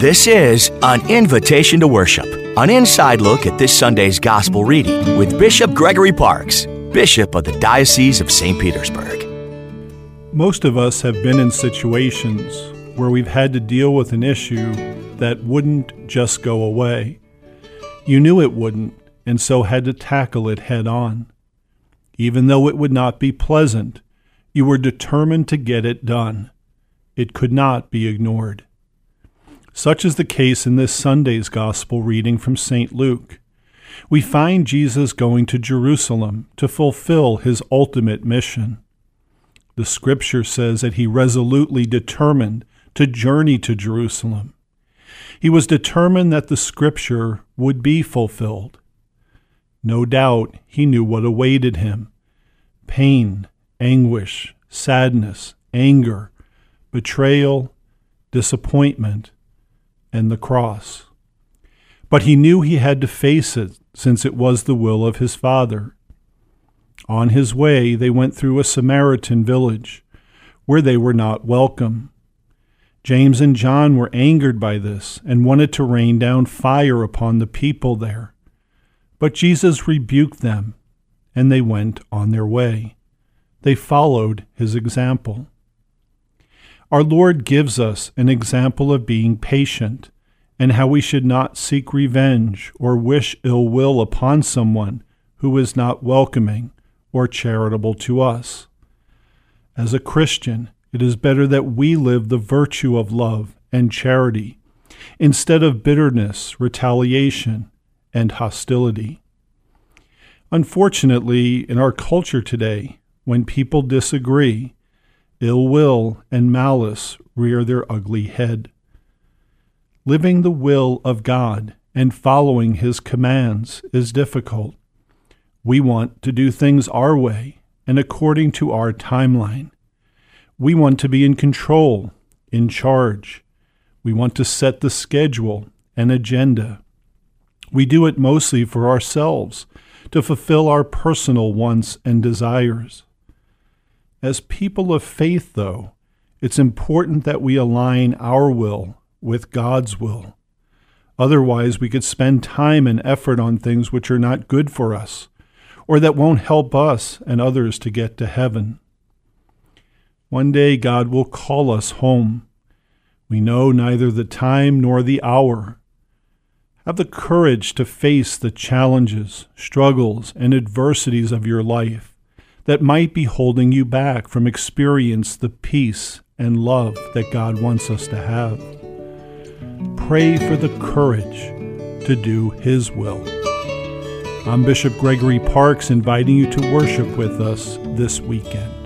This is an invitation to worship, an inside look at this Sunday's gospel reading with Bishop Gregory Parkes, Bishop of the Diocese of St. Petersburg. Most of us have been in situations where we've had to deal with an issue that wouldn't just go away. You knew it wouldn't, and so had to tackle it head on. Even though it would not be pleasant, you were determined to get it done. It could not be ignored. Such is the case in this Sunday's Gospel reading from St. Luke. We find Jesus going to Jerusalem to fulfill his ultimate mission. The scripture says that he resolutely determined to journey to Jerusalem. He was determined that the scripture would be fulfilled. No doubt he knew what awaited him pain, anguish, sadness, anger, betrayal, disappointment, and the cross. But he knew he had to face it since it was the will of his Father. On his way, they went through a Samaritan village where they were not welcome. James and John were angered by this and wanted to rain down fire upon the people there. But Jesus rebuked them, and they went on their way. They followed his example. Our Lord gives us an example of being patient and how we should not seek revenge or wish ill will upon someone who is not welcoming or charitable to us. As a Christian, it is better that we live the virtue of love and charity instead of bitterness, retaliation, and hostility. Unfortunately, in our culture today, when people disagree, ill will and malice rear their ugly head. Living the will of God and following His commands is difficult. We want to do things our way and according to our timeline. We want to be in control, in charge. We want to set the schedule and agenda. We do it mostly for ourselves, to fulfill our personal wants and desires. As people of faith, though, it's important that we align our will with God's will. Otherwise, we could spend time and effort on things which are not good for us, or that won't help us and others to get to heaven. One day God will call us home. We know neither the time nor the hour. Have the courage to face the challenges, struggles, and adversities of your life that might be holding you back from experience the peace and love that God wants us to have. Pray for the courage to do His will. I'm Bishop Gregory Parkes inviting you to worship with us this weekend.